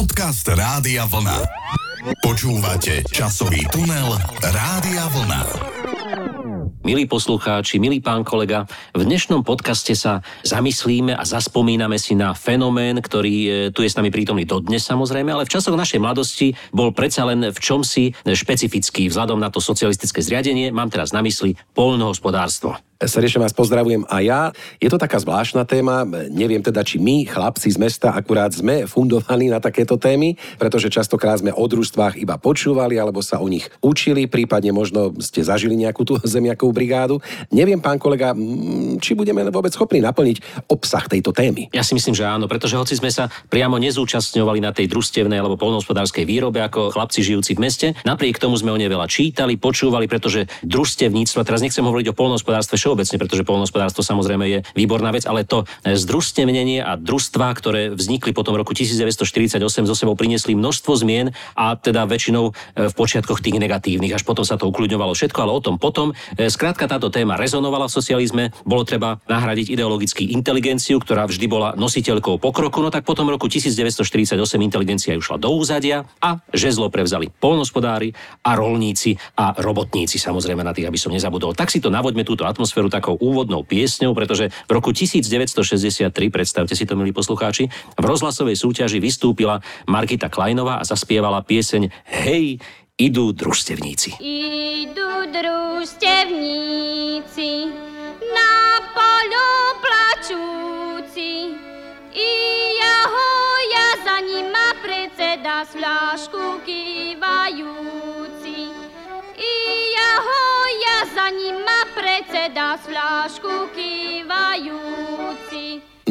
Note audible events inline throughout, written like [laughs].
Podcast Rádia Vlna. Počúvate časový tunel Rádia Vlna. Milí poslucháči, milý pán kolega, v dnešnom podcaste sa zamyslíme a zaspomíname si na fenomén, ktorý e, tu je s nami prítomný dodnes samozrejme, ale v časoch našej mladosti bol predsa len v čomsi špecifický vzhľadom na to socialistické zriadenie. Mám teraz na mysli polnohospodárstvo. Srdečne vás pozdravujem a ja. Je to taká zvláštna téma. Neviem teda, či my, chlapci z mesta, akurát sme fundovaní na takéto témy, pretože častokrát sme o družstvách iba počúvali alebo sa o nich učili, prípadne možno ste zažili nejakú tú zemiakovú brigádu. Neviem, pán kolega, či budeme vôbec schopní naplniť obsah tejto témy. Ja si myslím, že áno, pretože hoci sme sa priamo nezúčastňovali na tej družstevnej alebo polnohospodárskej výrobe ako chlapci žijúci v meste, napriek tomu sme o nej veľa čítali, počúvali, pretože družstevníctvo, teraz nechcem hovoriť o polnohospodárstve všeobecne, pretože polnospodárstvo samozrejme je výborná vec, ale to združstevnenie a družstva, ktoré vznikli potom v roku 1948, zo sebou priniesli množstvo zmien a teda väčšinou e, v počiatkoch tých negatívnych, až potom sa to ukľudňovalo všetko, ale o tom potom. E, skrátka táto téma rezonovala v socializme, bolo treba nahradiť ideologicky inteligenciu, ktorá vždy bola nositeľkou pokroku, no tak potom v roku 1948 inteligencia išla do úzadia a žezlo prevzali polnospodári a rolníci a robotníci, samozrejme na tých, aby som nezabudol. Tak si to navoďme túto atmosféru atmosféru takou úvodnou piesňou, pretože v roku 1963, predstavte si to, milí poslucháči, v rozhlasovej súťaži vystúpila Margita Kleinová a zaspievala pieseň Hej, idú družstevníci. Idú družstevníci na polu plačúci i jaho ja za nima predseda s fľašku kývajúci. Za nima predseda s fľašku kývajúci.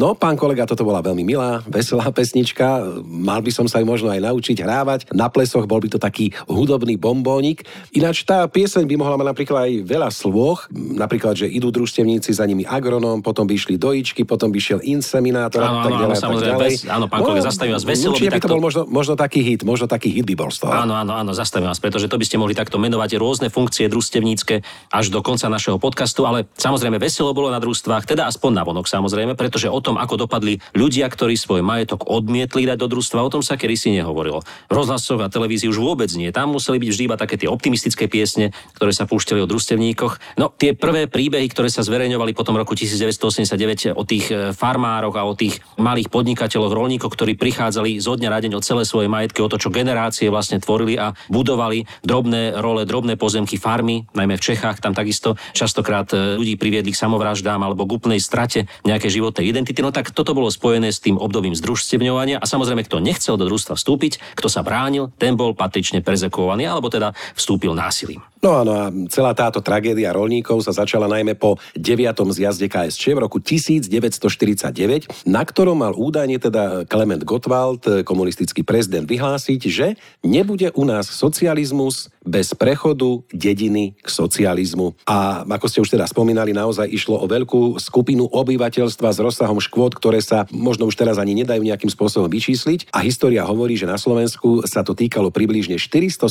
No, pán kolega, toto bola veľmi milá, veselá pesnička. Mal by som sa ju možno aj naučiť hrávať. Na plesoch bol by to taký hudobný bombónik. Ináč tá pieseň by mohla mať napríklad aj veľa slôch. Napríklad, že idú družstevníci, za nimi agronóm, potom by išli dojičky, potom by šiel inseminátor áno, tak ďalej. Áno, samozrejme, bez, áno, pán kolega, no, zastavím vás veselo. Určite by to bol možno, možno taký hit, možno taký hit by bol z toho. Áno, áno, áno, zastavím vás, pretože to by ste mohli takto menovať rôzne funkcie družstevnícke až do konca našeho podcastu, ale samozrejme veselo bolo na družstvách, teda aspoň na vonok samozrejme, pretože o tom, ako dopadli ľudia, ktorí svoj majetok odmietli dať do družstva, o tom sa kedy si nehovorilo. V rozhlasoch a televízii už vôbec nie. Tam museli byť vždy iba také tie optimistické piesne, ktoré sa púšťali o družstevníkoch. No, tie prvé príbehy, ktoré sa zverejňovali potom roku 1989 o tých e, farmároch a o tých malých podnikateľoch, rolníkoch, ktorí prichádzali zo dňa na deň o celé svoje majetky, o to, čo generácie vlastne tvorili a budovali drobné role, drobné pozemky, farmy, najmä v Čechách, tam takisto častokrát e, ľudí priviedli k samovraždám alebo k úplnej strate nejakej životnej identity. No tak toto bolo spojené s tým obdobím združstevňovania a samozrejme, kto nechcel do družstva vstúpiť, kto sa bránil, ten bol patrične prezekovaný alebo teda vstúpil násilím. No áno, a celá táto tragédia rolníkov sa začala najmä po 9. zjazde KSČ v roku 1949, na ktorom mal údajne teda Klement Gottwald, komunistický prezident, vyhlásiť, že nebude u nás socializmus bez prechodu dediny k socializmu. A ako ste už teda spomínali, naozaj išlo o veľkú skupinu obyvateľstva s rozsahom škôd, ktoré sa možno už teraz ani nedajú nejakým spôsobom vyčísliť. A história hovorí, že na Slovensku sa to týkalo približne 470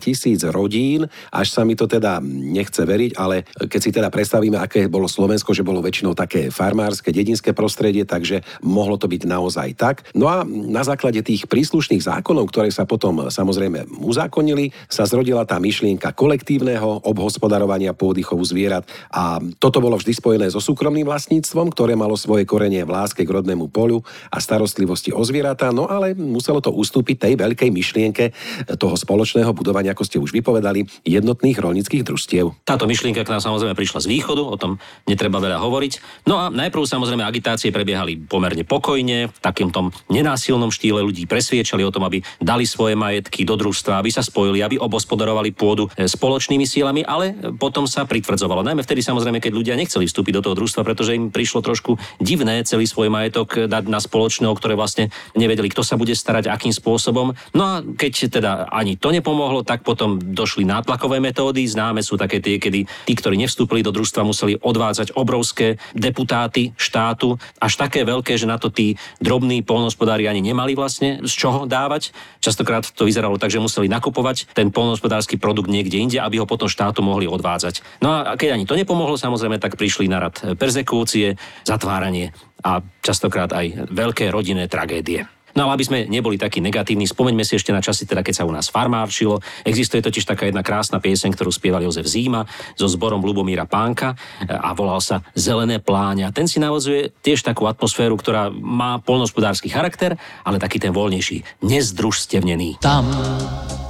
tisíc rodín až sa mi to teda nechce veriť, ale keď si teda predstavíme, aké bolo Slovensko, že bolo väčšinou také farmárske, dedinské prostredie, takže mohlo to byť naozaj tak. No a na základe tých príslušných zákonov, ktoré sa potom samozrejme uzákonili, sa zrodila tá myšlienka kolektívneho obhospodarovania pôdy zvierat a toto bolo vždy spojené so súkromným vlastníctvom, ktoré malo svoje korenie v láske k rodnému polu a starostlivosti o zvieratá, no ale muselo to ustúpiť tej veľkej myšlienke toho spoločného budovania, ako ste už vypovedali, jednotných rolnických družstiev. Táto myšlienka k nám samozrejme prišla z východu, o tom netreba veľa hovoriť. No a najprv samozrejme agitácie prebiehali pomerne pokojne, v takým tom nenásilnom štýle ľudí presviečali o tom, aby dali svoje majetky do družstva, aby sa spojili, aby obospodarovali pôdu e, spoločnými sílami, ale potom sa pritvrdzovalo. Najmä vtedy samozrejme, keď ľudia nechceli vstúpiť do toho družstva, pretože im prišlo trošku divné celý svoj majetok dať na spoločného, ktoré vlastne nevedeli, kto sa bude starať, akým spôsobom. No a keď teda ani to nepomohlo, tak potom došli nátlakové tlakové metódy. Známe sú také tie, kedy tí, ktorí nevstúpili do družstva, museli odvádzať obrovské deputáty štátu, až také veľké, že na to tí drobní polnospodári ani nemali vlastne z čoho dávať. Častokrát to vyzeralo tak, že museli nakupovať ten polnospodársky produkt niekde inde, aby ho potom štátu mohli odvádzať. No a keď ani to nepomohlo, samozrejme, tak prišli na rad perzekúcie, zatváranie a častokrát aj veľké rodinné tragédie. No ale aby sme neboli takí negatívni, spomeňme si ešte na časy, teda keď sa u nás farmárčilo. Existuje totiž taká jedna krásna pieseň, ktorú spieval Jozef Zíma so zborom Lubomíra Pánka a volal sa Zelené pláňa. Ten si navozuje tiež takú atmosféru, ktorá má polnospodársky charakter, ale taký ten voľnejší, nezdružstevnený. Tam,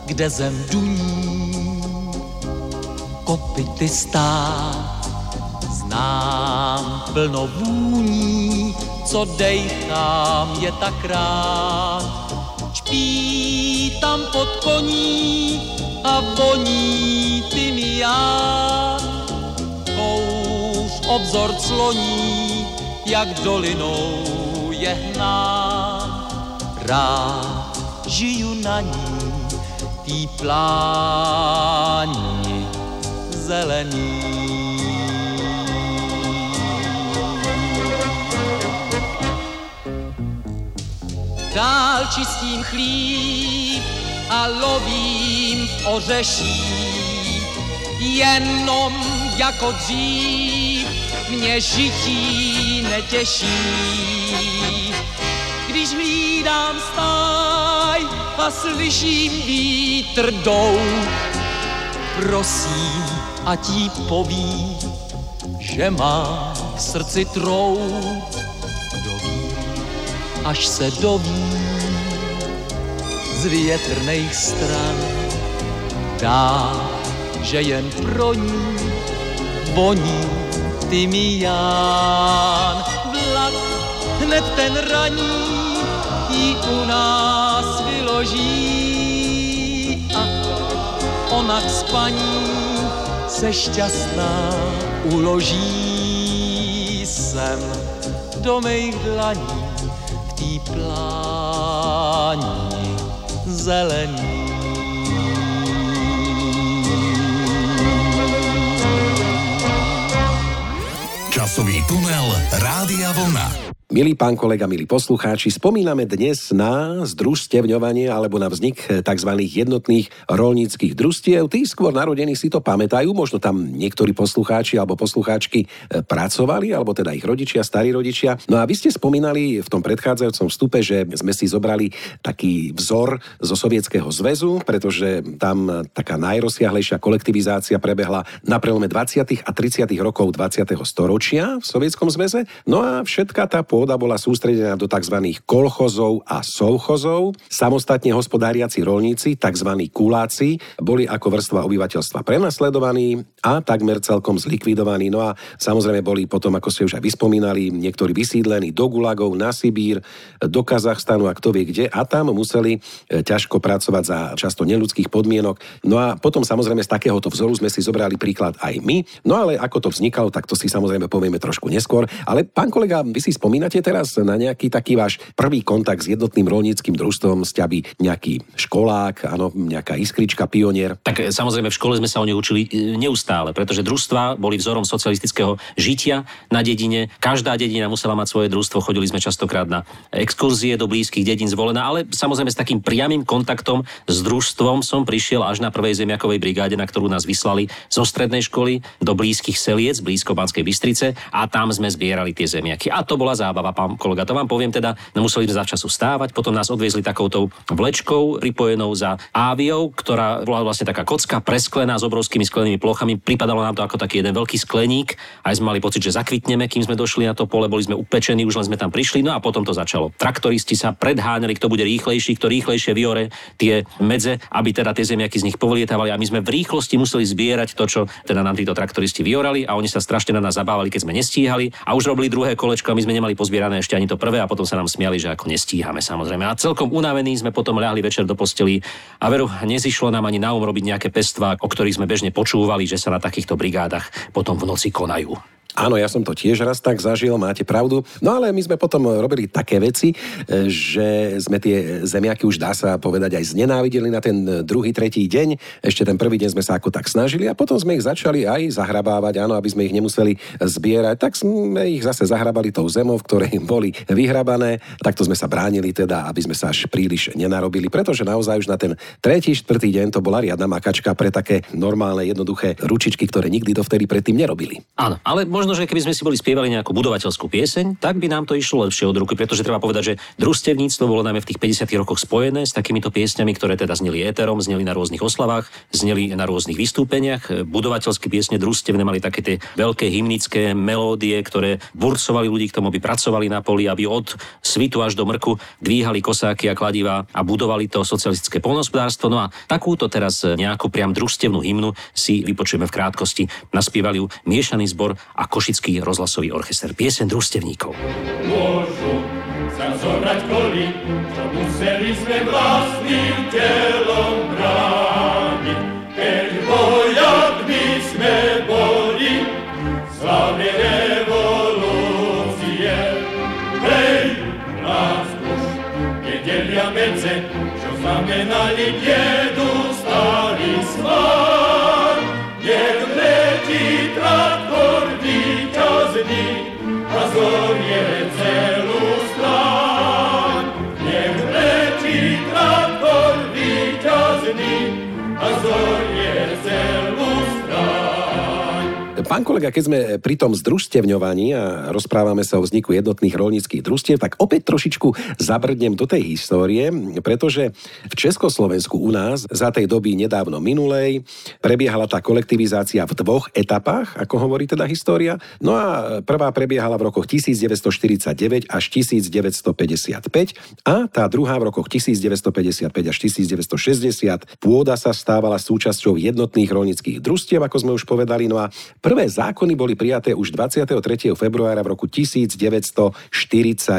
kde zem duní, kopity stát, znám plno vůní, co dejchám je tak rád. Čpí tam pod koní a voní tymián. Kouř obzor cloní, jak dolinou je hnán. Rád žiju na ní, tý pláni zelený. Dál čistím chlíp a lovím v ořeší. Jenom jako dřív mě žití netěší. Když hlídám stáj a slyším vítr jdou, prosím, ať jí poví, že má v srdci trout až se doví z větrných stran. Dá, že jen pro ní voní tymián. Vlak hned ten raní jí u nás vyloží a ona k spaní se šťastná uloží sem do mých dlaní pláni zelený. Časový tunel Rádia Vlna. Milí pán kolega, milí poslucháči, spomíname dnes na združstevňovanie alebo na vznik tzv. jednotných rolníckých družstiev. Tí skôr narodení si to pamätajú, možno tam niektorí poslucháči alebo poslucháčky e, pracovali, alebo teda ich rodičia, starí rodičia. No a vy ste spomínali v tom predchádzajúcom vstupe, že sme si zobrali taký vzor zo Sovietskeho zväzu, pretože tam taká najrozsiahlejšia kolektivizácia prebehla na prelome 20. a 30. rokov 20. storočia v Sovietskom zväze. No a všetka tá pôda bola sústredená do tzv. kolchozov a sovchozov. Samostatne hospodáriaci rolníci, tzv. kuláci, boli ako vrstva obyvateľstva prenasledovaní a takmer celkom zlikvidovaní. No a samozrejme boli potom, ako ste už aj vyspomínali, niektorí vysídlení do Gulagov, na Sibír, do Kazachstanu a kto vie kde a tam museli e, ťažko pracovať za často neludských podmienok. No a potom samozrejme z takéhoto vzoru sme si zobrali príklad aj my. No ale ako to vznikalo, tak to si samozrejme povieme trošku neskôr. Ale pán kolega, vy si spomínate Spomínate teraz na nejaký taký váš prvý kontakt s jednotným rolníckým družstvom, ste nejaký školák, áno, nejaká iskrička, pionier? Tak e, samozrejme v škole sme sa o nej učili e, neustále, pretože družstva boli vzorom socialistického žitia na dedine. Každá dedina musela mať svoje družstvo, chodili sme častokrát na exkurzie do blízkych dedín zvolená, ale samozrejme s takým priamým kontaktom s družstvom som prišiel až na prvej zemiakovej brigáde, na ktorú nás vyslali zo strednej školy do blízkych Seliec, blízko Banskej Bystrice a tam sme zbierali tie zemiaky. A to bola zábava zábava, pán kolega. To vám poviem teda, no museli sme zavčasu stávať, potom nás odviezli takouto vlečkou pripojenou za áviou, ktorá bola vlastne taká kocka presklená s obrovskými sklenými plochami. Pripadalo nám to ako taký jeden veľký skleník. Aj sme mali pocit, že zakvitneme, kým sme došli na to pole, boli sme upečení, už len sme tam prišli, no a potom to začalo. Traktoristi sa predháňali, kto bude rýchlejší, kto rýchlejšie vyore tie medze, aby teda tie zemiaky z nich povlietávali a my sme v rýchlosti museli zbierať to, čo teda nám títo traktoristi vyorali a oni sa strašne na nás zabávali, keď sme nestíhali a už robili druhé kolečko a my sme nemali pozbierané ešte ani to prvé a potom sa nám smiali, že ako nestíhame samozrejme. A celkom unavení sme potom ľahli večer do posteli a veru, nezišlo nám ani na um robiť nejaké pestvá, o ktorých sme bežne počúvali, že sa na takýchto brigádach potom v noci konajú. Áno, ja som to tiež raz tak zažil, máte pravdu. No ale my sme potom robili také veci, e, že sme tie zemiaky už dá sa povedať aj znenávideli na ten druhý, tretí deň. Ešte ten prvý deň sme sa ako tak snažili a potom sme ich začali aj zahrabávať, áno, aby sme ich nemuseli zbierať. Tak sme ich zase zahrabali tou zemou, v ktorej [laughs] boli vyhrabané. Takto sme sa bránili teda, aby sme sa až príliš nenarobili, pretože naozaj už na ten tretí, štvrtý deň to bola riadna makačka pre také normálne, jednoduché ručičky, ktoré nikdy dovtedy predtým nerobili. Áno, ale možno, že keby sme si boli spievali nejakú budovateľskú pieseň, tak by nám to išlo lepšie od ruky, pretože treba povedať, že družstevníctvo bolo najmä v tých 50 rokoch spojené s takýmito piesňami, ktoré teda zneli éterom, zneli na rôznych oslavách, zneli na rôznych vystúpeniach. Budovateľské piesne družstevné mali také tie veľké hymnické melódie, ktoré burcovali ľudí k tomu, aby pracovali na poli, aby od svitu až do mrku dvíhali kosáky a kladiva a budovali to socialistické polnospodárstvo. No a takúto teraz nejakú priam družstevnú hymnu si vypočujeme v krátkosti. Naspievali ju Miešaný zbor a Košický rozhlasový orchester. Piesen družstevníkov. Môžu sa zobrať koli, čo museli sme vlastným telom brániť. Keď bojak by sme boli, slavne revolúcie. Hej, nás už nedelia medze, čo znamenali biedu stali svár. дни, а зорь Pán kolega, keď sme pri tom združstevňovaní a rozprávame sa o vzniku jednotných rolníckých družstiev, tak opäť trošičku zabrdnem do tej histórie, pretože v Československu u nás za tej doby nedávno minulej prebiehala tá kolektivizácia v dvoch etapách, ako hovorí teda história. No a prvá prebiehala v rokoch 1949 až 1955 a tá druhá v rokoch 1955 až 1960. Pôda sa stávala súčasťou jednotných rolnických družstiev, ako sme už povedali. No a prvé zákony boli prijaté už 23. februára v roku 1949.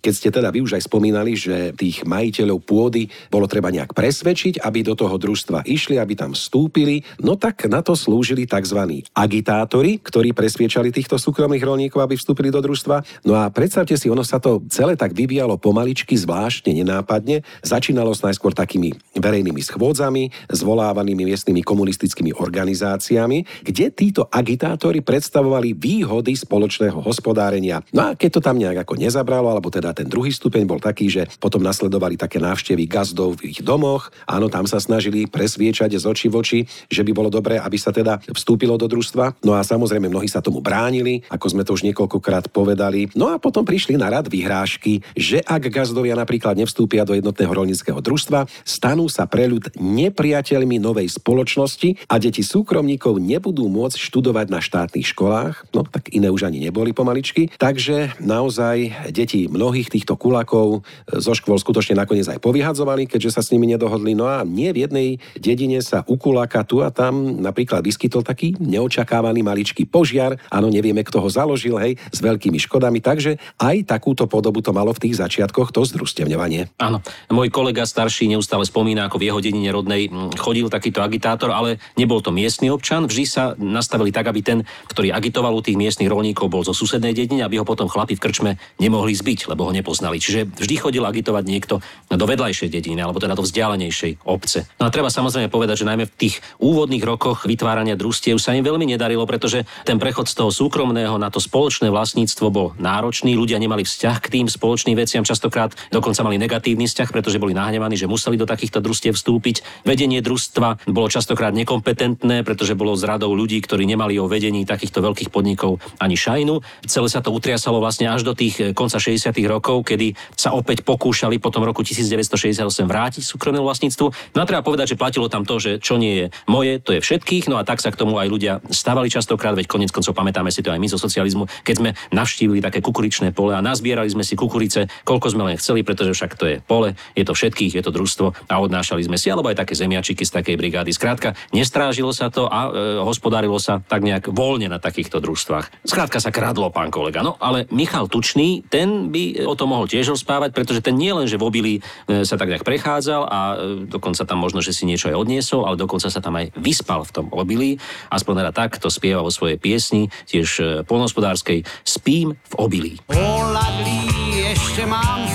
Keď ste teda vy už aj spomínali, že tých majiteľov pôdy bolo treba nejak presvedčiť, aby do toho družstva išli, aby tam vstúpili, no tak na to slúžili tzv. agitátori, ktorí presviečali týchto súkromných rolníkov, aby vstúpili do družstva. No a predstavte si, ono sa to celé tak vyvíjalo pomaličky, zvláštne, nenápadne. Začínalo s najskôr takými verejnými schôdzami, zvolávanými miestnymi komunistickými organizáciami, kde títo agitátori predstavovali výhody spoločného hospodárenia. No a keď to tam nejak ako nezabralo, alebo teda ten druhý stupeň bol taký, že potom nasledovali také návštevy gazdov v ich domoch, áno, tam sa snažili presviečať z očí v oči, že by bolo dobré, aby sa teda vstúpilo do družstva. No a samozrejme mnohí sa tomu bránili, ako sme to už niekoľkokrát povedali. No a potom prišli na rad vyhrážky, že ak gazdovia napríklad nevstúpia do jednotného rolníckého družstva, stanú sa pre ľud nepriateľmi novej spoločnosti a deti súkromníkov nebudú môcť študovať na štátnych školách, no tak iné už ani neboli pomaličky. Takže naozaj deti mnohých týchto kulakov e, zo škôl skutočne nakoniec aj povyhadzovali, keďže sa s nimi nedohodli. No a nie v jednej dedine sa u kuláka tu a tam napríklad vyskytol taký neočakávaný maličký požiar. Áno, nevieme, kto ho založil, hej, s veľkými škodami. Takže aj takúto podobu to malo v tých začiatkoch to združstevňovanie. Áno, môj kolega starší neustále spomína, ako v jeho dedine rodnej mm, chodil takýto agitátor, ale nebol to miestny občan. Vždy sa nastavili tak, aby ten, ktorý agitoval u tých miestnych rolníkov, bol zo susednej dediny, aby ho potom chlapi v krčme nemohli zbiť, lebo ho nepoznali. Čiže vždy chodil agitovať niekto do vedľajšej dediny, alebo teda do vzdialenejšej obce. No a treba samozrejme povedať, že najmä v tých úvodných rokoch vytvárania družstiev sa im veľmi nedarilo, pretože ten prechod z toho súkromného na to spoločné vlastníctvo bol náročný, ľudia nemali vzťah k tým spoločným veciam, častokrát dokonca mali negatívny vzťah, pretože boli nahnevaní, že museli do takýchto družstiev vstúpiť. Vedenie družstva bolo častokrát nekompetentné, pretože bolo z radou ľudí, ktorí nemali o vedení takýchto veľkých podnikov ani šajnu. Celé sa to utriasalo vlastne až do tých eh, konca 60. rokov, kedy sa opäť pokúšali po tom roku 1968 vrátiť súkromnému vlastníctvu. No a treba povedať, že platilo tam to, že čo nie je moje, to je všetkých, no a tak sa k tomu aj ľudia stávali častokrát, veď konec koncov pamätáme si to aj my zo socializmu, keď sme navštívili také kukuričné pole a nazbierali sme si kukurice, koľko sme len chceli, pretože však to je pole, je to všetkých, je to družstvo a odnášali sme si, alebo aj také zemiačiky z takej brigády. Skrátka, nestrážilo sa to a e, hospodárilo sa tak nejak voľne na takýchto družstvách. Skrátka sa kradlo, pán kolega. No ale Michal Tučný, ten by o tom mohol tiež rozprávať, pretože ten nie len, že v obili e, sa tak nejak prechádzal a e, dokonca tam možno, že si niečo aj odniesol, ale dokonca sa tam aj vyspal v tom obilí. Aspoň teda tak to spieva vo svojej piesni, tiež e, polnospodárskej Spím v obilí. Poladlí, ještě mám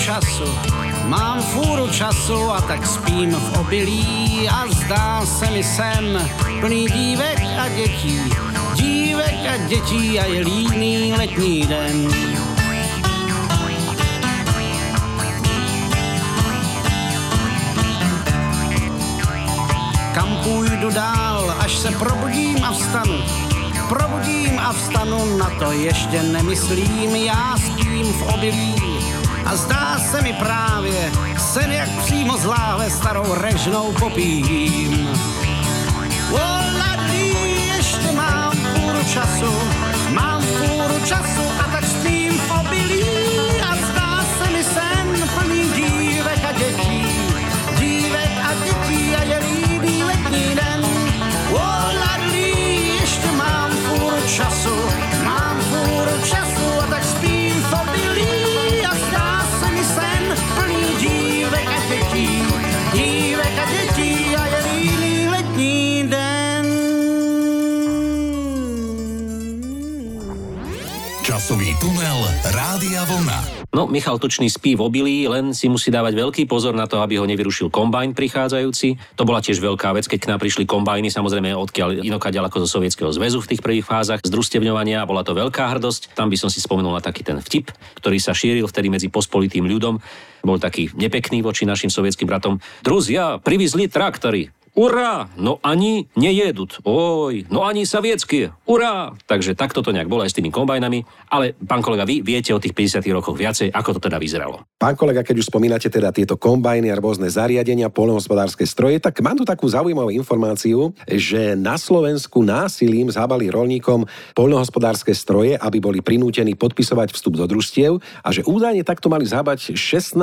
času, mám fůru času a tak spím v obilí a zdá se mi sen plný dívek a dětí, dívek a dětí a je líný letní den. Kam půjdu dál, až se probudím a vstanu, probudím a vstanu, na to ještě nemyslím, já spím v obilí. A zdá se mi právě, sen jak přímo z láhve starou režnou popím. Voladí, Vlna. No, Michal Tučný spí v obilí, len si musí dávať veľký pozor na to, aby ho nevyrušil kombajn prichádzajúci. To bola tiež veľká vec, keď k nám prišli kombajny, samozrejme odkiaľ inoká ďaleko zo Sovietskeho zväzu v tých prvých fázach združstevňovania, bola to veľká hrdosť. Tam by som si spomenul na taký ten vtip, ktorý sa šíril vtedy medzi pospolitým ľudom. Bol taký nepekný voči našim sovietským bratom. Druzia, privízli traktory. Urá! No ani nejedут. Oj, no ani sovietské. Urá! Takže takto to nejak bolo aj s tými kombajnami. Ale, pán kolega, vy viete o tých 50 rokoch viacej, ako to teda vyzeralo. Pán kolega, keď už spomínate teda tieto kombajny a rôzne zariadenia, polnohospodárske stroje, tak mám tu takú zaujímavú informáciu, že na Slovensku násilím zhábali rolníkom polnohospodárske stroje, aby boli prinútení podpisovať vstup do družstiev a že údajne takto mali zhábať 16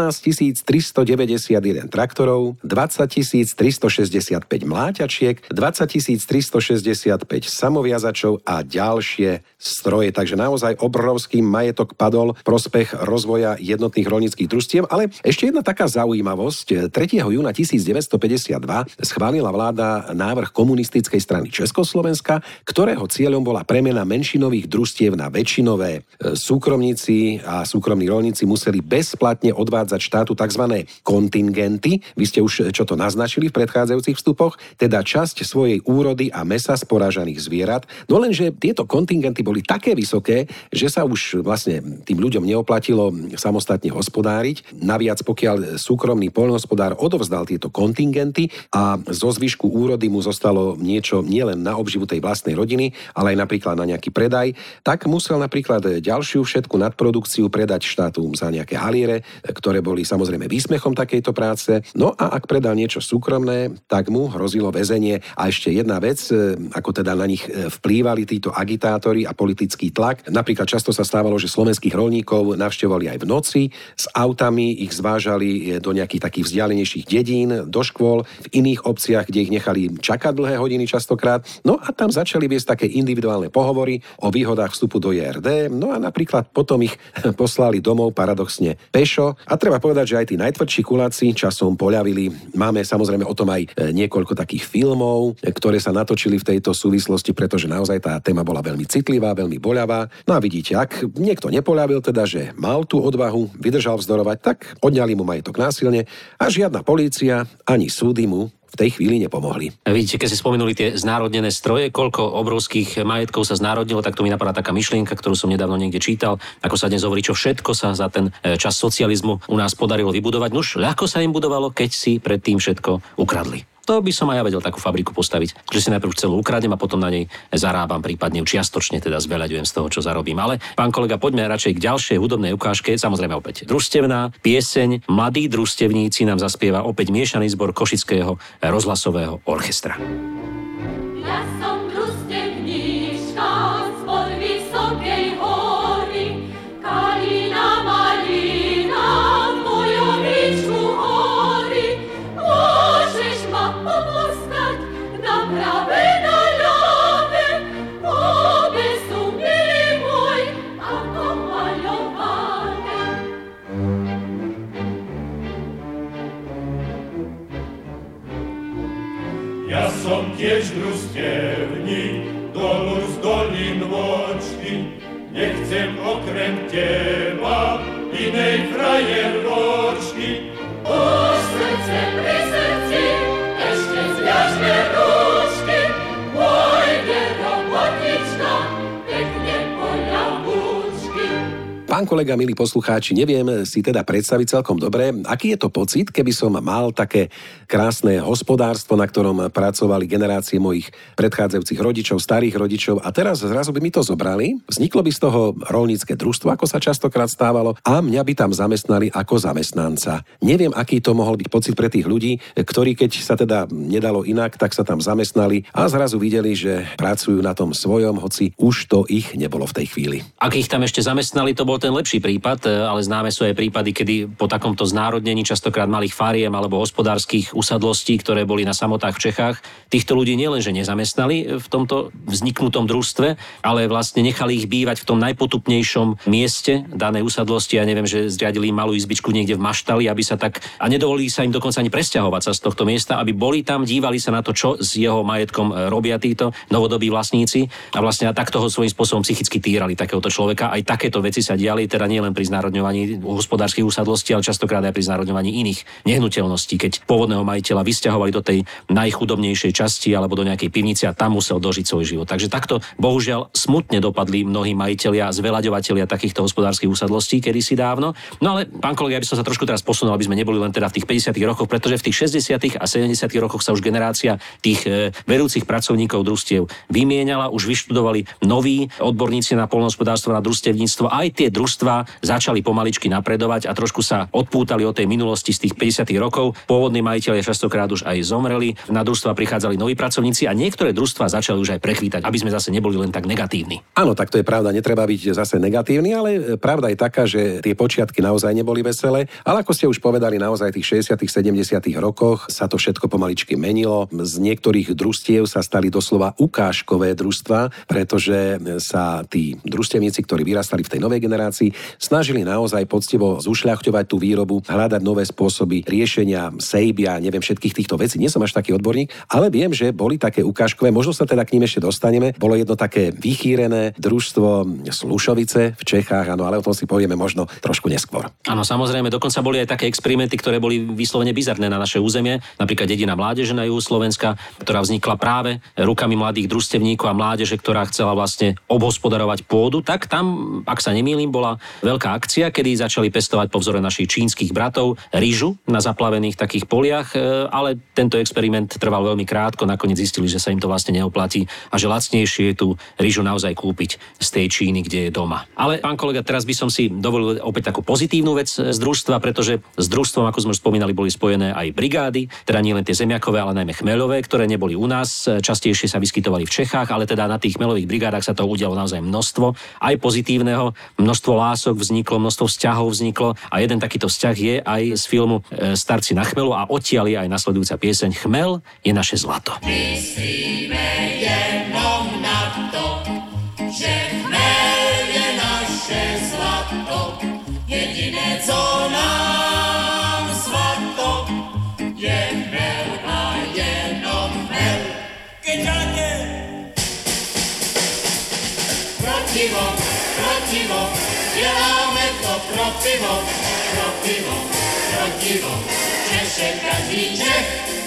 391 traktorov, 20 365 mláťačiek, 20 365 samoviazačov a ďalšie stroje. Takže naozaj obrovský majetok padol prospech rozvoja jednotných rolníckých družstiev. Ale ešte jedna taká zaujímavosť. 3. júna 1952 schválila vláda návrh komunistickej strany Československa, ktorého cieľom bola premena menšinových družstiev na väčšinové. Súkromníci a súkromní rolníci museli bezplatne odvádzať štátu tzv. kontingenty. Vy ste už čo to naznačili v predchádzajúcich vstupoch, teda časť svojej úrody a mesa z porážaných zvierat. No lenže tieto kontingenty boli také vysoké, že sa už vlastne tým ľuďom neoplatilo samostatne hospodáriť. Naviac, pokiaľ súkromný poľnohospodár odovzdal tieto kontingenty a zo zvyšku úrody mu zostalo niečo nielen na obživu tej vlastnej rodiny, ale aj napríklad na nejaký predaj, tak musel napríklad ďalšiu všetku nadprodukciu predať štátu za nejaké haliere, ktoré boli samozrejme výsmechom takejto práce. No a ak predal niečo súkromné, tak mu hrozilo väzenie. A ešte jedna vec, e, ako teda na nich e, vplývali títo agitátori a politický tlak. Napríklad často sa stávalo, že slovenských rolníkov navštevovali aj v noci, s autami ich zvážali do nejakých takých vzdialenejších dedín, do škôl, v iných obciach, kde ich nechali čakať dlhé hodiny častokrát. No a tam začali viesť také individuálne pohovory o výhodách vstupu do JRD. No a napríklad potom ich [laughs] poslali domov paradoxne pešo. A treba povedať, že aj tí najtvrdší kuláci časom poľavili. Máme samozrejme o tom aj e, niekoľko takých filmov, ktoré sa natočili v tejto súvislosti, pretože naozaj tá téma bola veľmi citlivá, veľmi boľavá. No a vidíte, ak niekto nepoľavil, teda, že mal tú odvahu, vydržal vzdorovať, tak odňali mu majetok násilne a žiadna polícia ani súdy mu v tej chvíli nepomohli. Vidíte, keď si spomenuli tie znárodnené stroje, koľko obrovských majetkov sa znárodnilo, tak to mi napadá taká myšlienka, ktorú som nedávno niekde čítal, ako sa dnes hovorí, čo všetko sa za ten e, čas socializmu u nás podarilo vybudovať. Nuž, ľahko sa im budovalo, keď si predtým všetko ukradli. To by som aj ja vedel takú fabriku postaviť, že si najprv celú ukradnem a potom na nej zarábam, prípadne čiastočne teda zveľaďujem z toho, čo zarobím. Ale pán kolega, poďme radšej k ďalšej hudobnej ukážke, samozrejme opäť družstevná pieseň Mladí družstevníci nám zaspieva opäť miešaný zbor Košického rozhlasového orchestra. Ja som družstevníčka tiež družstevník, dolu z dolín vočky, nechcem okrem teba inej frajeročky. O srdce pri Pán kolega, milí poslucháči, neviem si teda predstaviť celkom dobre, aký je to pocit, keby som mal také krásne hospodárstvo, na ktorom pracovali generácie mojich predchádzajúcich rodičov, starých rodičov a teraz zrazu by mi to zobrali, vzniklo by z toho rolnícke družstvo, ako sa častokrát stávalo, a mňa by tam zamestnali ako zamestnanca. Neviem, aký to mohol byť pocit pre tých ľudí, ktorí keď sa teda nedalo inak, tak sa tam zamestnali a zrazu videli, že pracujú na tom svojom, hoci už to ich nebolo v tej chvíli. Ak ich tam ešte zamestnali, to bol ten lepší prípad, e, ale známe sú aj prípady, kedy po takomto znárodnení častokrát malých fariem alebo hospodárskych usadlostí, ktoré boli na samotách v Čechách, týchto ľudí nielenže nezamestnali v tomto vzniknutom družstve, ale vlastne nechali ich bývať v tom najpotupnejšom mieste danej usadlosti. Ja neviem, že zriadili malú izbičku niekde v Maštali, aby sa tak a nedovolili sa im dokonca ani presťahovať sa z tohto miesta, aby boli tam, dívali sa na to, čo s jeho majetkom e, robia títo novodobí vlastníci a vlastne takto ho svojím spôsobom psychicky týrali takéhoto človeka. Aj takéto veci sa diali, teda nielen pri znárodňovaní hospodárskych úsadlostí, ale častokrát aj pri znárodňovaní iných nehnuteľností, keď pôvodného majiteľa vysťahovali do tej najchudobnejšej časti alebo do nejakej pivnice a tam musel dožiť svoj život. Takže takto bohužiaľ smutne dopadli mnohí majiteľia zveľaďovateľia takýchto hospodárskych úsadlostí kedysi dávno. No ale pán kolega, aby som sa trošku teraz posunul, aby sme neboli len teda v tých 50 rokoch, pretože v tých 60 a 70 rokoch sa už generácia tých e, vedúcich pracovníkov družstiev vymienala, už vyštudovali noví odborníci na polnohospodárstvo, na družstevníctvo. Aj tie družstva začali pomaličky napredovať a trošku sa odpútali od tej minulosti z tých 50 rokov. Pôvodní majiteľia častokrát už aj zomreli, na družstva prichádzali noví pracovníci a niektoré družstva začali už aj prekvítať, aby sme zase neboli len tak negatívni. Áno, tak to je pravda, netreba byť zase negatívny, ale pravda je taká, že tie počiatky naozaj neboli veselé, ale ako ste už povedali, naozaj tých 60 70 rokoch sa to všetko pomaličky menilo. Z niektorých družstiev sa stali doslova ukážkové družstva, pretože sa tí družstevníci, ktorí vyrastali v tej novej generácii, snažili naozaj poctivo zušľachťovať tú výrobu, hľadať nové spôsoby riešenia sejby a neviem všetkých týchto vecí. Nie som až taký odborník, ale viem, že boli také ukážkové, možno sa teda k ním ešte dostaneme. Bolo jedno také vychýrené družstvo Slušovice v Čechách, áno, ale o tom si povieme možno trošku neskôr. Áno, samozrejme, dokonca boli aj také experimenty, ktoré boli vyslovene bizarné na naše územie, napríklad dedina mládeže na juhu Slovenska, ktorá vznikla práve rukami mladých družstevníkov a mládeže, ktorá chcela vlastne obhospodarovať pôdu, tak tam, ak sa nemýlim, bola veľká akcia, kedy začali pestovať po vzore našich čínskych bratov rýžu na zaplavených takých poliach, e, ale tento experiment trval veľmi krátko, nakoniec zistili, že sa im to vlastne neoplatí a že lacnejšie je tú rýžu naozaj kúpiť z tej Číny, kde je doma. Ale pán kolega, teraz by som si dovolil opäť takú pozitívnu vec z družstva, pretože s družstvom, ako sme už spomínali, boli spojené aj brigády, teda nie len tie zemiakové, ale najmä chmeľové, ktoré neboli u nás, častejšie sa vyskytovali v Čechách, ale teda na tých chmeľových brigádach sa to udialo naozaj množstvo, aj pozitívneho, množstvo lások vzniklo, množstvo vzťahov vzniklo a jeden takýto vzťah je aj z filmu e, Starci na chmelu a odtiaľ je aj nasledujúca pieseň Chmel je naše zlato. Myslíme jenom že chmel je naše zlato, jediné, co nám svato, je chmel a jenom děláme to pro pivo, pro pivo, pro pivo, Češe každý Čech.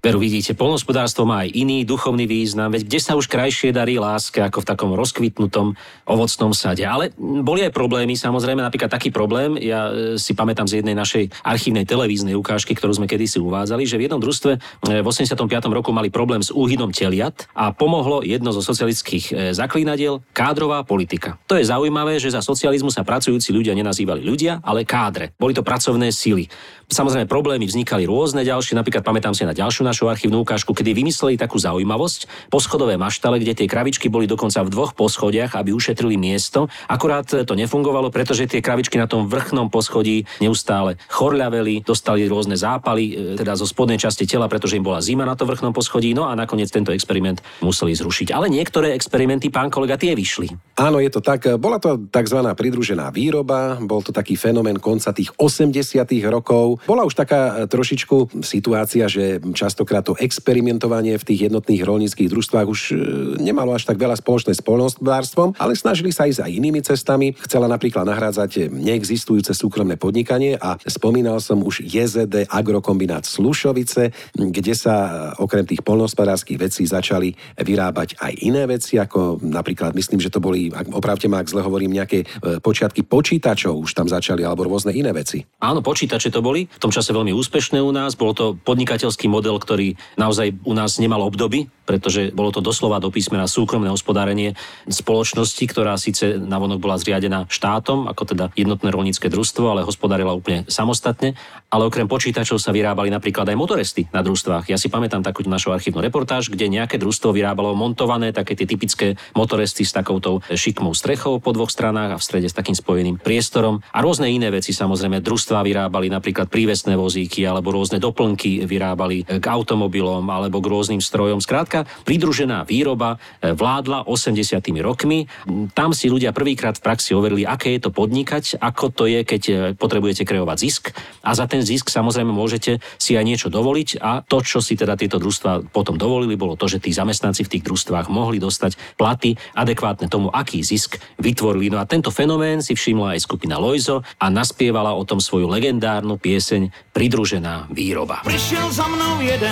Veru vidíte, polnospodárstvo má aj iný duchovný význam, veď kde sa už krajšie darí láska ako v takom rozkvitnutom ovocnom sade. Ale boli aj problémy, samozrejme, napríklad taký problém, ja e, si pamätám z jednej našej archívnej televíznej ukážky, ktorú sme kedysi uvádzali, že v jednom družstve e, v 85. roku mali problém s úhydom teliat a pomohlo jedno zo socialistických e, zaklínadiel kádrová politika. To je zaujímavé, že za socializmu sa pracujúci ľudia nenazývali ľudia, ale kádre. Boli to pracovné sily. Samozrejme, problémy vznikali rôzne ďalšie, napríklad pamätám si na ďalšiu našu archívnu ukážku, kedy vymysleli takú zaujímavosť, poschodové maštale, kde tie kravičky boli dokonca v dvoch poschodiach, aby ušetrili miesto. Akurát to nefungovalo, pretože tie kravičky na tom vrchnom poschodí neustále chorľaveli, dostali rôzne zápaly, e, teda zo spodnej časti tela, pretože im bola zima na to vrchnom poschodí, no a nakoniec tento experiment museli zrušiť. Ale niektoré experimenty, pán kolega, tie vyšli. Áno, je to tak. Bola to tzv. pridružená výroba, bol to taký fenomén konca tých 80 rokov. Bola už taká e, trošičku situácia, že častokrát to experimentovanie v tých jednotných rolníckých družstvách už e, nemalo až tak veľa spoločné s polnohospodárstvom, ale snažili sa ísť aj inými cestami. Chcela napríklad nahrádzať neexistujúce súkromné podnikanie a spomínal som už JZD Agrokombinát Slušovice, kde sa e, okrem tých polnohospodárských vecí začali vyrábať aj iné veci, ako napríklad myslím, že to boli, ak opravte ma, ak zle hovorím, nejaké počiatky počítačov už tam začali, alebo rôzne iné veci. Áno, počítače to boli. V tom čase veľmi úspešné u nás. Bol to podnikateľský model, ktorý naozaj u nás nemal obdoby, pretože bolo to doslova do písmena súkromné hospodárenie spoločnosti, ktorá síce navonok bola zriadená štátom, ako teda jednotné rolnícke družstvo, ale hospodárila úplne samostatne. Ale okrem počítačov sa vyrábali napríklad aj motoresty na družstvách. Ja si pamätám takú našu archívnu reportáž, kde nejaké družstvo vyrábalo montované také tie typické motoresty s takouto šikmou strechou po dvoch stranách a v strede s takým spojeným priestorom a rôzne iné veci samozrejme družstva vyrábali napríklad prívesné vozíky alebo rôzne doplnky vyrábali k automobilom alebo k rôznym strojom. Skrátka, pridružená výroba e, vládla 80. rokmi. Tam si ľudia prvýkrát v praxi overili, aké je to podnikať, ako to je, keď e, potrebujete kreovať zisk a za ten zisk samozrejme môžete si aj niečo dovoliť a to, čo si teda tieto družstva potom dovolili, bolo to, že tí zamestnanci v tých družstvách mohli dostať platy adekvátne tomu, aký zisk vytvorili. No a tento fenomén si všimla aj skupina Lojzo a naspievala o tom svoju legendárnu pieseň Pridružená výroba. Prišiel za mnou jeden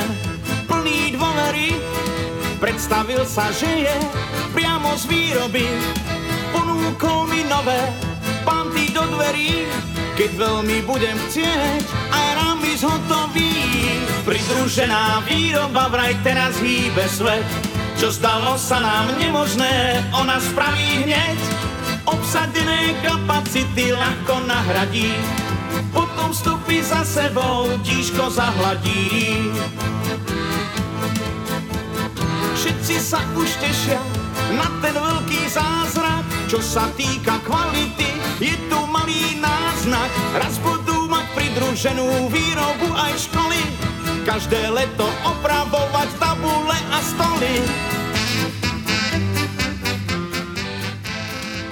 plný dôvery, predstavil sa, že je priamo z výroby. Ponúkol mi nové panty do dverí, keď veľmi budem chcieť, aj rámys hotový. Pridružená výroba vraj teraz hýbe svet, čo zdalo sa nám nemožné, ona spraví hneď. Obsadené kapacity ľahko nahradí, potom vstupy za sebou tížko zahladí. Všetci sa už tešia na ten veľký zázrak, čo sa týka kvality, je tu malý náznak. Raz budú mať pridruženú výrobu aj školy, každé leto opravovať tabule a stoly.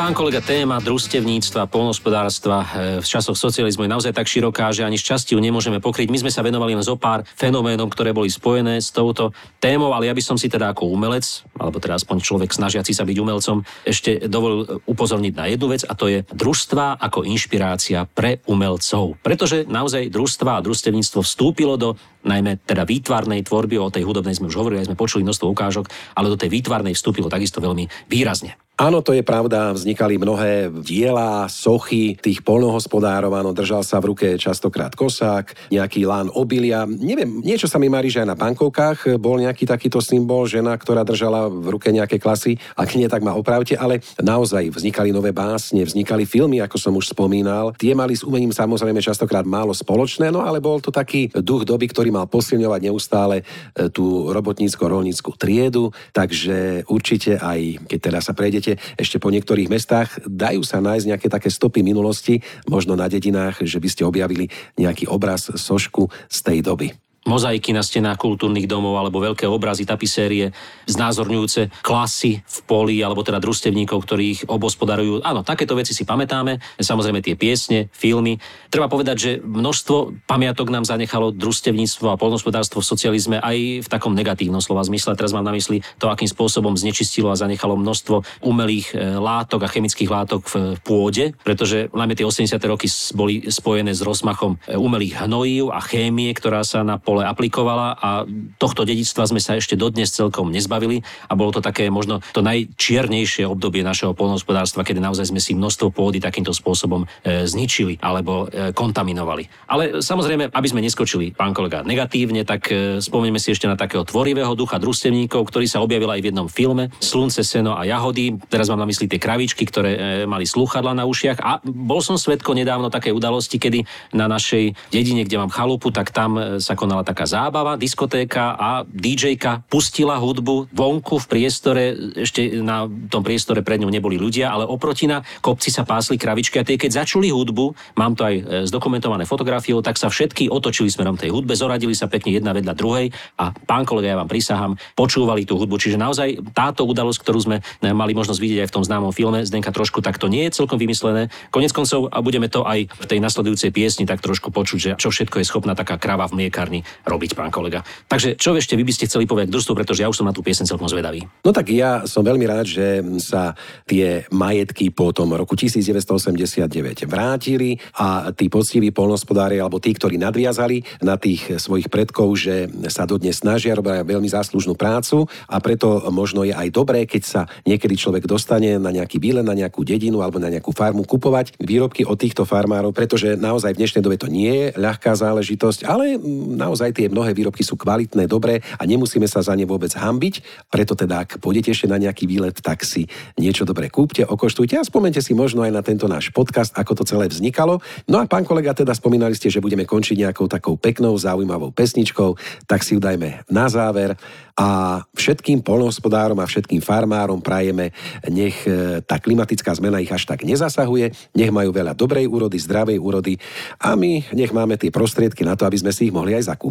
Pán kolega, téma družstevníctva, polnospodárstva v časoch socializmu je naozaj tak široká, že ani šťastiu nemôžeme pokryť. My sme sa venovali len zo pár fenoménom, ktoré boli spojené s touto témou, ale ja by som si teda ako umelec, alebo teda aspoň človek snažiaci sa byť umelcom, ešte dovolil upozorniť na jednu vec a to je družstva ako inšpirácia pre umelcov. Pretože naozaj družstva a družstevníctvo vstúpilo do najmä teda výtvarnej tvorby, o tej hudobnej sme už hovorili, aj sme počuli množstvo ukážok, ale do tej výtvarnej vstúpilo takisto veľmi výrazne. Áno, to je pravda, vznikali mnohé diela, sochy tých polnohospodárov, áno, držal sa v ruke častokrát kosák, nejaký lán obilia. Neviem, niečo sa mi marí, že aj na bankovkách bol nejaký takýto symbol, žena, ktorá držala v ruke nejaké klasy, ak nie, tak ma opravte, ale naozaj vznikali nové básne, vznikali filmy, ako som už spomínal. Tie mali s umením samozrejme častokrát málo spoločné, no ale bol to taký duch doby, ktorý mal posilňovať neustále e, tú robotnícko-rolnícku triedu, takže určite aj, keď teraz sa prejdete ešte po niektorých mestách, dajú sa nájsť nejaké také stopy minulosti, možno na dedinách, že by ste objavili nejaký obraz, sošku z tej doby mozaiky na stenách kultúrnych domov alebo veľké obrazy, tapisérie, znázorňujúce klasy v poli alebo teda družstevníkov, ktorí ich obospodarujú. Áno, takéto veci si pamätáme, samozrejme tie piesne, filmy. Treba povedať, že množstvo pamiatok nám zanechalo družstevníctvo a polnospodárstvo v socializme aj v takom negatívnom slova zmysle. Teraz mám na mysli to, akým spôsobom znečistilo a zanechalo množstvo umelých e, látok a chemických látok v pôde, pretože najmä tie 80. roky boli spojené s rozmachom e, umelých hnojív a chémie, ktorá sa na pol pole aplikovala a tohto dedictva sme sa ešte dodnes celkom nezbavili a bolo to také možno to najčiernejšie obdobie našeho polnohospodárstva, kedy naozaj sme si množstvo pôdy takýmto spôsobom e, zničili alebo e, kontaminovali. Ale samozrejme, aby sme neskočili, pán kolega, negatívne, tak e, spomeňme si ešte na takého tvorivého ducha družstevníkov, ktorý sa objavil aj v jednom filme Slunce, seno a jahody. Teraz mám na mysli tie kravičky, ktoré e, mali slúchadla na ušiach a bol som svetko nedávno také udalosti, kedy na našej dedine, kde mám chalupu, tak tam e, sa konala taká zábava, diskotéka a DJka pustila hudbu vonku v priestore, ešte na tom priestore pred ňou neboli ľudia, ale oproti na kopci sa pásli kravičky a tie keď začuli hudbu, mám to aj e, zdokumentované fotografiou, tak sa všetky otočili smerom tej hudbe, zoradili sa pekne jedna vedľa druhej a pán kolega, ja vám prisahám, počúvali tú hudbu. Čiže naozaj táto udalosť, ktorú sme mali možnosť vidieť aj v tom známom filme Zdenka trošku, tak to nie je celkom vymyslené. Konec koncov a budeme to aj v tej nasledujúcej piesni tak trošku počuť, že čo všetko je schopná taká krava v mliekarni robiť, pán kolega. Takže čo ešte vy by ste chceli povedať družstvu, pretože ja už som na tú piesň celkom zvedavý. No tak ja som veľmi rád, že sa tie majetky po tom roku 1989 vrátili a tí poctiví polnospodári alebo tí, ktorí nadviazali na tých svojich predkov, že sa dodnes snažia, robia veľmi záslužnú prácu a preto možno je aj dobré, keď sa niekedy človek dostane na nejaký výlet, na nejakú dedinu alebo na nejakú farmu kupovať výrobky od týchto farmárov, pretože naozaj v dnešnej dobe to nie je ľahká záležitosť, ale naozaj tie mnohé výrobky sú kvalitné, dobré a nemusíme sa za ne vôbec hambiť. Preto teda, ak pôjdete ešte na nejaký výlet, tak si niečo dobre kúpte, okoštujte a spomente si možno aj na tento náš podcast, ako to celé vznikalo. No a pán kolega, teda spomínali ste, že budeme končiť nejakou takou peknou, zaujímavou pesničkou, tak si ju dajme na záver a všetkým polnohospodárom a všetkým farmárom prajeme, nech e, tá klimatická zmena ich až tak nezasahuje, nech majú veľa dobrej úrody, zdravej úrody a my nech máme tie prostriedky na to, aby sme si ich mohli aj zakúpiť.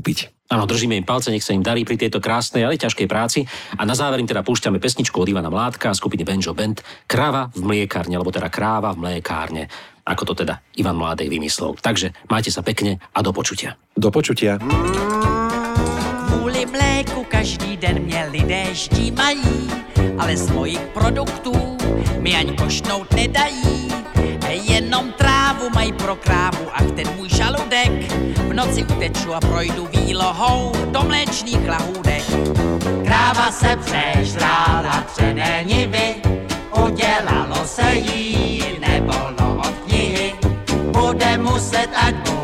Áno, držíme im palce, nech sa im darí pri tejto krásnej, ale ťažkej práci. A na záver im teda púšťame pesničku od Ivana Mládka a skupiny Benjo Band Kráva v mliekárne, alebo teda Kráva v mliekárne ako to teda Ivan Mládej vymyslel. Takže majte sa pekne a do počutia. Do počutia. Kvůli mléku každý den mě lidé štímají, ale z mojich produktů mi ani košnout nedají. Trávu mají pro krávu a ten můj žaludek v noci uteču a projdu výlohou do mléčných lahůdek. Kráva se přežrála přené nivy, udělalo se jí nebolno od knihy. Bude muset, ať